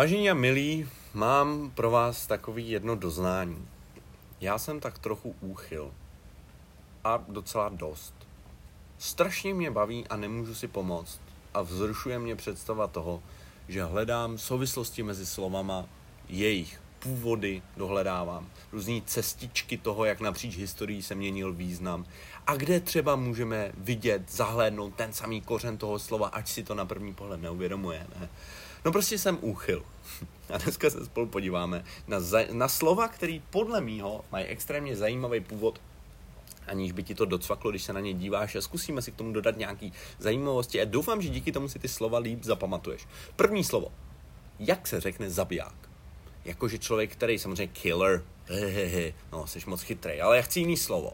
Vážení a milí, mám pro vás takový jedno doznání. Já jsem tak trochu úchyl. A docela dost. Strašně mě baví a nemůžu si pomoct. A vzrušuje mě představa toho, že hledám souvislosti mezi slovama, jejich původy dohledávám, různé cestičky toho, jak napříč historií se měnil význam a kde třeba můžeme vidět, zahlédnout ten samý kořen toho slova, ať si to na první pohled neuvědomujeme. No prostě jsem úchyl. A dneska se spolu podíváme na, za, na slova, který podle mýho mají extrémně zajímavý původ aniž by ti to docvaklo, když se na ně díváš a zkusíme si k tomu dodat nějaký zajímavosti a doufám, že díky tomu si ty slova líp zapamatuješ. První slovo. Jak se řekne zabiják? Jakože člověk, který samozřejmě killer, hehehe, no, jsi moc chytrý, ale já chci jiný slovo.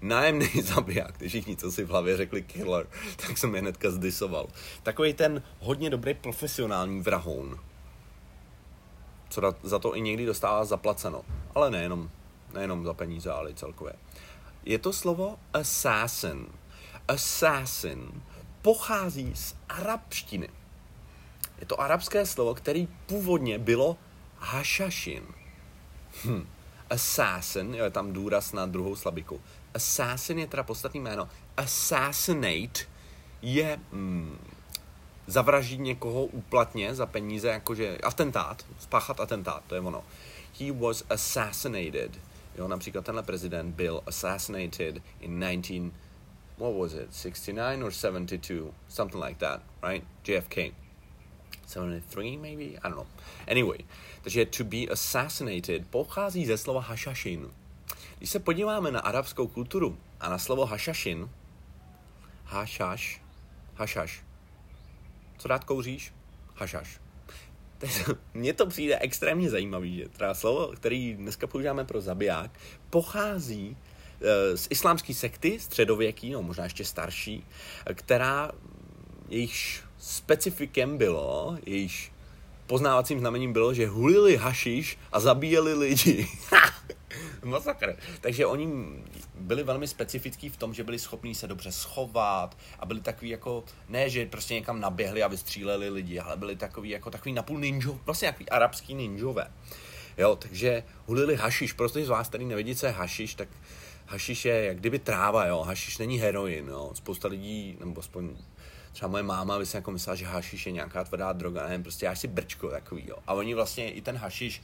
Nájemný zabiják, když všichni, co si v hlavě řekli killer, tak jsem je hnedka zdisoval. Takový ten hodně dobrý profesionální vrahoun, co za to i někdy dostává zaplaceno. Ale nejenom, nejenom za peníze, ale i celkově. Je to slovo assassin. Assassin pochází z arabštiny. Je to arabské slovo, který původně bylo hašašin. Hm. Assassin, jo, je tam důraz na druhou slabiku. Assassin je teda podstatný jméno. Assassinate je hm, zavraždit někoho úplatně za peníze, jakože atentát, spáchat atentát, to je ono. He was assassinated. Jo, například tenhle prezident byl assassinated in 19, what was it, 69 or 72, something like that, right? JFK. 73 maybe? I don't know. Anyway, takže to be assassinated pochází ze slova hašašin. Když se podíváme na arabskou kulturu a na slovo hašašin, hašaš, hašaš, co rád kouříš? Hašaš. Mně to přijde extrémně zajímavý, že teda slovo, který dneska používáme pro zabiják, pochází eh, z islámské sekty, středověký, no možná ještě starší, která jejíž specifikem bylo, jejíž poznávacím znamením bylo, že hulili hašiš a zabíjeli lidi. Masakr. Takže oni byli velmi specifický v tom, že byli schopní se dobře schovat a byli takový jako, ne, že prostě někam naběhli a vystříleli lidi, ale byli takový jako takový napůl ninjo, vlastně takový arabský ninjové. Jo, takže hulili hašiš, prostě z vás, který nevidí, co je hašiš, tak hašiš je jak kdyby tráva, jo, hašiš není heroin, jo, spousta lidí, nebo aspoň třeba moje máma by si jako myslela, že hašiš je nějaká tvrdá droga, nevím, prostě já si brčko takový, jo. A oni vlastně i ten hašiš,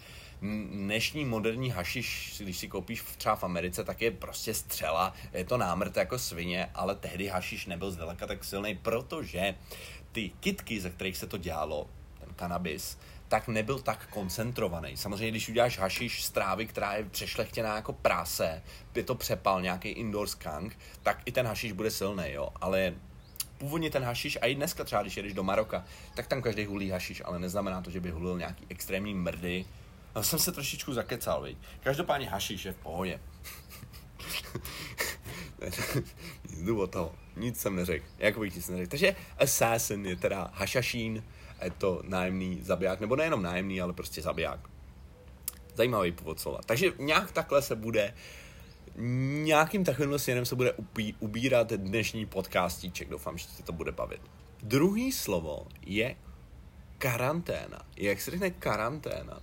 dnešní moderní hašiš, když si koupíš třeba v Americe, tak je prostě střela, je to námrt jako svině, ale tehdy hašiš nebyl zdaleka tak silný, protože ty kitky, ze kterých se to dělalo, ten kanabis, tak nebyl tak koncentrovaný. Samozřejmě, když uděláš hašiš z trávy, která je přešlechtěná jako práse, je to přepal, nějaký indoor skunk, tak i ten hašiš bude silný, jo. Ale původně ten hašiš, a i dneska třeba, když jedeš do Maroka, tak tam každý hulí hašiš, ale neznamená to, že by hulil nějaký extrémní mrdy. No, jsem se trošičku zakecal, viď. Každopádně hašiš je v pohodě. nic o toho, nic jsem neřekl, jako bych nic neřekl. Takže assassin je teda hašašín, je to nájemný zabiják, nebo nejenom nájemný, ale prostě zabiják. Zajímavý původ slova. Takže nějak takhle se bude nějakým takovým směrem se bude upí, ubírat dnešní podcastíček. Doufám, že se to bude bavit. Druhý slovo je karanténa. Jak se řekne karanténa?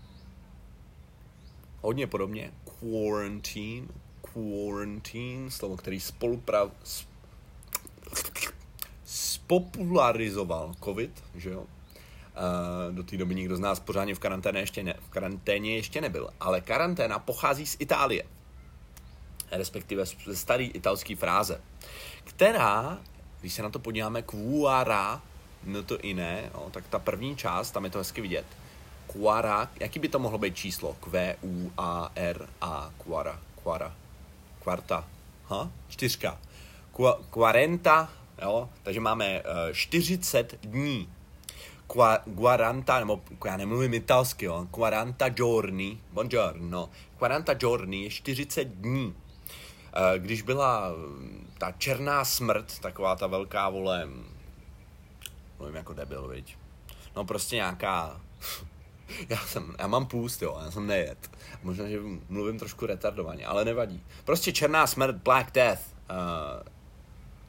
Hodně podobně. Quarantine. Quarantine, slovo, který spoluprav... spopularizoval COVID, že jo? Uh, do té doby nikdo z nás pořádně v karanténě ještě, ne, v karanténě ještě nebyl. Ale karanténa pochází z Itálie respektive ze staré italské fráze, která, když se na to podíváme, quara, no to i ne, no, tak ta první část, tam je to hezky vidět, quara, jaký by to mohlo být číslo? Q, U, A, R, A, quara, quara, kvarta, ha? čtyřka. Qu- quarenta, jo, takže máme uh, eh, 40 dní. Qua, quaranta, nebo já nemluvím italsky, jo, quaranta giorni, buongiorno, quaranta giorni je 40 dní. Eh, když byla mm, ta černá smrt, taková ta velká vole, mluvím jako debil, viď? No prostě nějaká, já jsem, já mám půst, jo, já jsem nejet. Možná, že mluvím trošku retardovaně, ale nevadí. Prostě černá smrt, Black Death,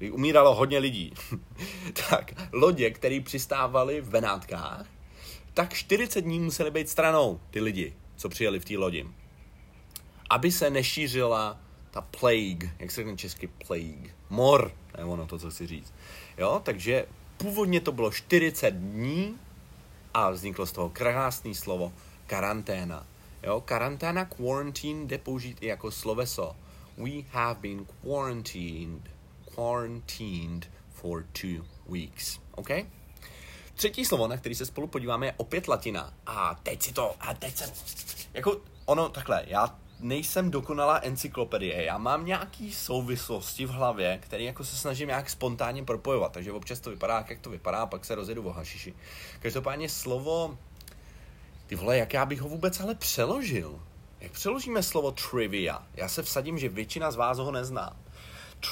uh, umíralo hodně lidí. tak, lodě, které přistávaly v Benátkách, tak 40 dní museli být stranou ty lidi, co přijeli v té lodi. Aby se nešířila ta plague, jak se řekne česky plague, mor, je ono to, co chci říct. Jo, takže původně to bylo 40 dní a vzniklo z toho krásné slovo karanténa. Jo, karanténa, quarantine jde použít i jako sloveso. We have been quarantined, quarantined for two weeks. OK? Třetí slovo, na který se spolu podíváme, je opět latina. A teď si to, a teď se, jako ono takhle, já nejsem dokonalá encyklopedie, já mám nějaký souvislosti v hlavě, které jako se snažím nějak spontánně propojovat, takže občas to vypadá, jak to vypadá, pak se rozjedu o hašiši. Každopádně slovo, ty vole, jak já bych ho vůbec ale přeložil? Jak přeložíme slovo trivia? Já se vsadím, že většina z vás ho nezná.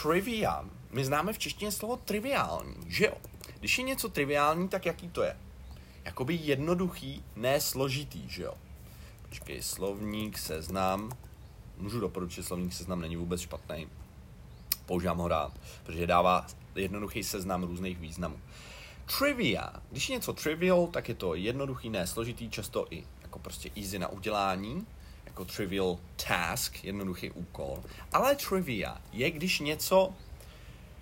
Trivia, my známe v češtině slovo triviální, že jo? Když je něco triviální, tak jaký to je? Jakoby jednoduchý, ne složitý, že jo? Počkej, slovník, seznam. Můžu doporučit, slovník seznam není vůbec špatný. Používám ho rád, protože dává jednoduchý seznam různých významů. Trivia. Když je něco trivial, tak je to jednoduchý, ne složitý, často i jako prostě easy na udělání, jako trivial task, jednoduchý úkol. Ale trivia je, když něco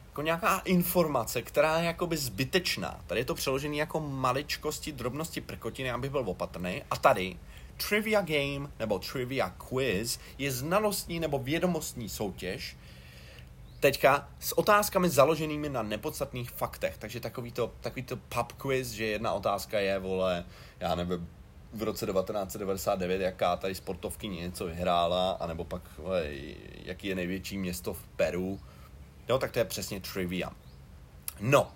jako nějaká informace, která je jakoby zbytečná. Tady je to přeložené jako maličkosti, drobnosti, prkotiny, aby byl opatrný. A tady trivia game nebo trivia quiz je znalostní nebo vědomostní soutěž, teďka s otázkami založenými na nepodstatných faktech. Takže takový to, takový to pub quiz, že jedna otázka je, vole, já nevím, v roce 1999, jaká tady sportovky něco vyhrála, anebo pak, vole, jaký je největší město v Peru. Jo, tak to je přesně trivia. No,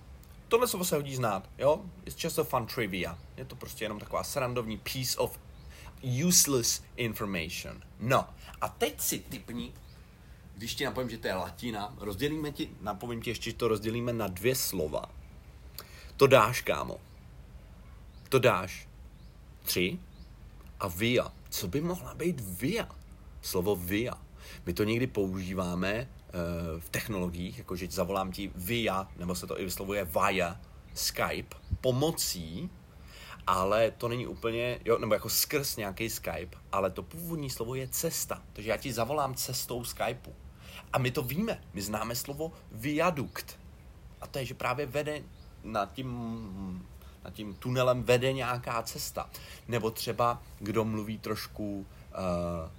tohle slovo se hodí znát, jo? It's just a fun trivia. Je to prostě jenom taková srandovní piece of useless information. No, a teď si typni, když ti napovím, že to je latina, rozdělíme ti, napovím ti ještě, že to rozdělíme na dvě slova. To dáš, kámo. To dáš. Tři. A via. Co by mohla být via? Slovo via. My to někdy používáme uh, v technologiích, jakože zavolám ti via, nebo se to i vyslovuje via Skype, pomocí ale to není úplně, jo, nebo jako skrz nějaký Skype, ale to původní slovo je cesta. Takže já ti zavolám cestou Skypeu. A my to víme, my známe slovo viadukt. A to je, že právě vede nad tím, nad tím tunelem vede nějaká cesta. Nebo třeba, kdo mluví trošku, uh,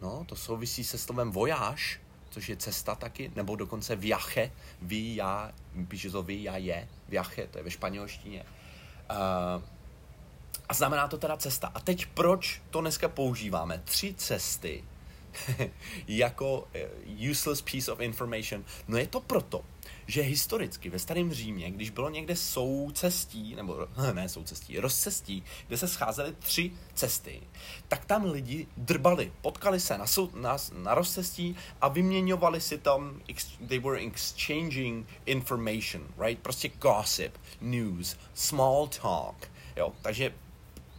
no, to souvisí se slovem vojáž, což je cesta taky, nebo dokonce viache, via, píše to via je, viache, to je ve španělštině. Uh, a znamená to teda cesta. A teď proč to dneska používáme? Tři cesty jako eh, useless piece of information. No je to proto, že historicky ve starém Římě, když bylo někde soucestí, nebo ne soucestí, rozcestí, kde se scházely tři cesty, tak tam lidi drbali, potkali se na, sou, na, na rozcestí a vyměňovali si tam, they were exchanging information, right? Prostě gossip, news, small talk, jo? Takže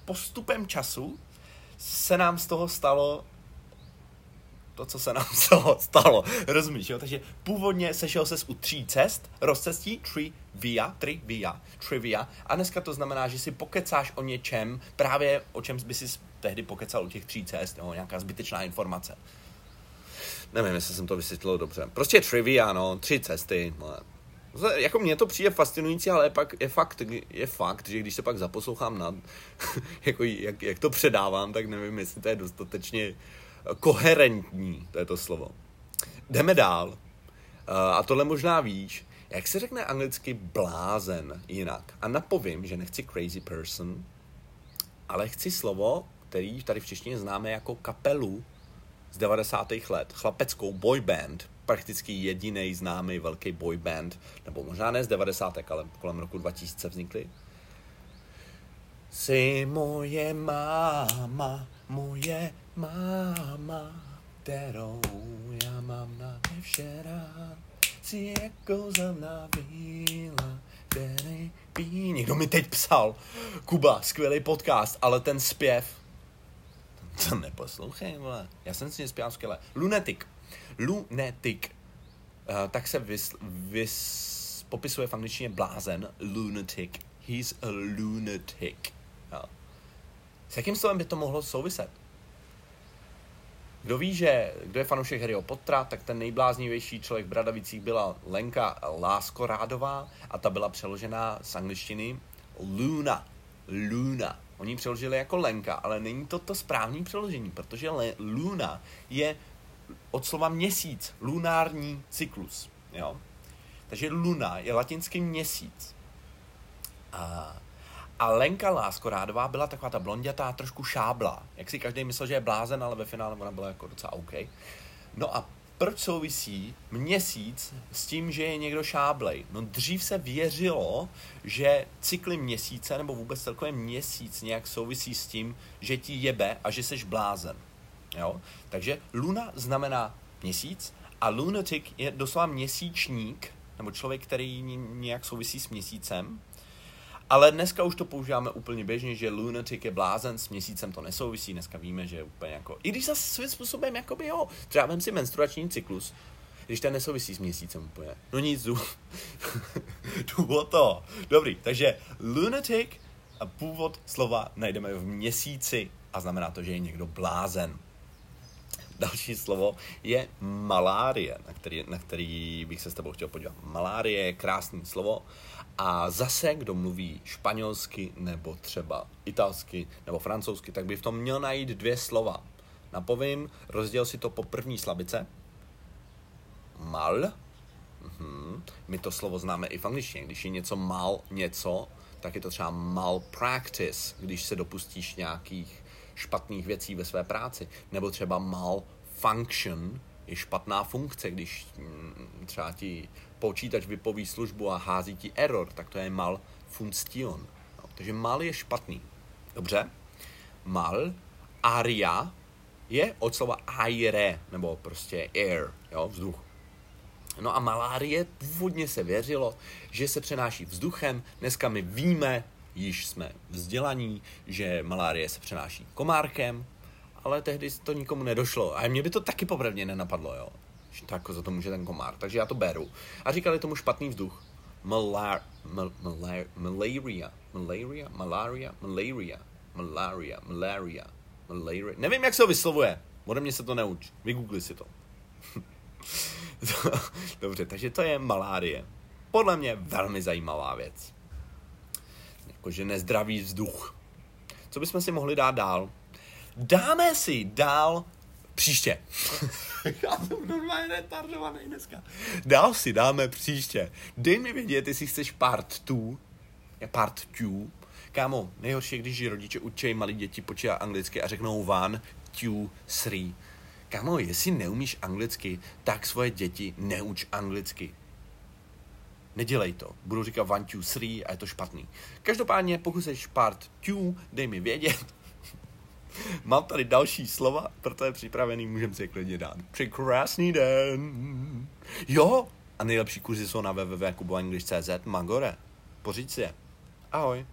postupem času se nám z toho stalo to, co se nám stalo, rozumíš, jo? Takže původně sešel ses u tří cest, rozcestí, tři via, tri via, trivia, a dneska to znamená, že si pokecáš o něčem, právě o čem by si tehdy pokecal u těch tří cest, jo? nějaká zbytečná informace. Nevím, jestli jsem to vysvětlil dobře. Prostě trivia, no, tři cesty, no. Jako mně to přijde fascinující, ale pak je fakt, je fakt, že když se pak zaposlouchám na, jako jak, jak to předávám, tak nevím, jestli to je dostatečně koherentní, to je to slovo. Jdeme dál. A tohle možná víš, jak se řekne anglicky blázen jinak. A napovím, že nechci crazy person, ale chci slovo, který tady v češtině známe jako kapelu z 90. let. Chlapeckou boy band, prakticky jediný známý velký boy band, nebo možná ne z 90. ale kolem roku 2000 vznikly. Jsi moje máma, moje máma, kterou já mám na vše si jako na víla, který pí. Někdo mi teď psal, Kuba, skvělý podcast, ale ten zpěv, to neposlouchej, vole. Já jsem si zpěval skvěle. Lunatic. Lunatic. Uh, tak se vys, vys, popisuje v angličtině blázen, lunatic He's a lunatic. S jakým slovem by to mohlo souviset? Kdo ví, že kdo je fanoušek Harryho Pottera, tak ten nejbláznivější člověk v Bradavicích byla Lenka Láskorádová a ta byla přeložená z angličtiny Luna. Luna. Oni přeložili jako Lenka, ale není to to správné přeložení, protože le, Luna je od slova měsíc, lunární cyklus. Jo? Takže Luna je latinský měsíc. A a Lenka Láskorádová byla taková ta blondětá, trošku šábla. Jak si každý myslel, že je blázen, ale ve finále ona byla jako docela OK. No a proč souvisí měsíc s tím, že je někdo šáblej? No dřív se věřilo, že cykly měsíce, nebo vůbec celkově měsíc nějak souvisí s tím, že ti jebe a že seš blázen. Jo? Takže luna znamená měsíc a lunatic je doslova měsíčník, nebo člověk, který nějak souvisí s měsícem. Ale dneska už to používáme úplně běžně, že lunatic je blázen, s měsícem to nesouvisí, dneska víme, že je úplně jako, i když zase svým způsobem, jakoby jo, třeba vem si menstruační cyklus, když ten nesouvisí s měsícem úplně. No nic, jdu, jdu o to. Dobrý, takže lunatic a původ slova najdeme v měsíci a znamená to, že je někdo blázen. Další slovo je malárie, na který, na který bych se s tebou chtěl podívat. Malárie je krásné slovo a zase, kdo mluví španělsky nebo třeba italsky nebo francouzsky, tak by v tom měl najít dvě slova. Napovím, rozděl si to po první slabice. Mal. Mhm. My to slovo známe i v angličtině. Když je něco mal něco, tak je to třeba malpractice, když se dopustíš nějakých špatných věcí ve své práci. Nebo třeba malfunction je špatná funkce, když mm, třeba ti počítač vypoví službu a hází ti error, tak to je malfunktion. No, takže mal je špatný. Dobře? Mal, aria, je od slova aire, nebo prostě air, jo, vzduch. No a malárie původně se věřilo, že se přenáší vzduchem. Dneska my víme, již jsme vzdělaní, že malárie se přenáší komárkem, ale tehdy to nikomu nedošlo. A mě by to taky popravdě nenapadlo, jo. Tak za to může ten komár. Takže já to beru. A říkali tomu špatný vzduch. Malar, mal, malar, malaria, malaria, malaria, malaria, malaria, malaria, malaria. Nevím, jak se to vyslovuje. Ode mě se to neuč. Vygoogli si to. Dobře, takže to je malárie. Podle mě velmi zajímavá věc. Jakože nezdravý vzduch. Co bychom si mohli dát dál? Dáme si dál příště. Já jsem normálně retardovaný dneska. Dál si dáme příště. Dej mi vědět, jestli chceš part 2, part 2. Kámo, nejhorší je, když rodiče učí malí děti počítat anglicky a řeknou one, two, three. Kámo, jestli neumíš anglicky, tak svoje děti neuč anglicky. Nedělej to. Budu říkat one, two, three a je to špatný. Každopádně, pokud jsi part two, dej mi vědět. Mám tady další slova, proto je připravený, můžeme si je klidně dát. Překrásný den. Jo, a nejlepší kurzy jsou na www.kuboenglish.cz Magore. Pořiď si je. Ahoj.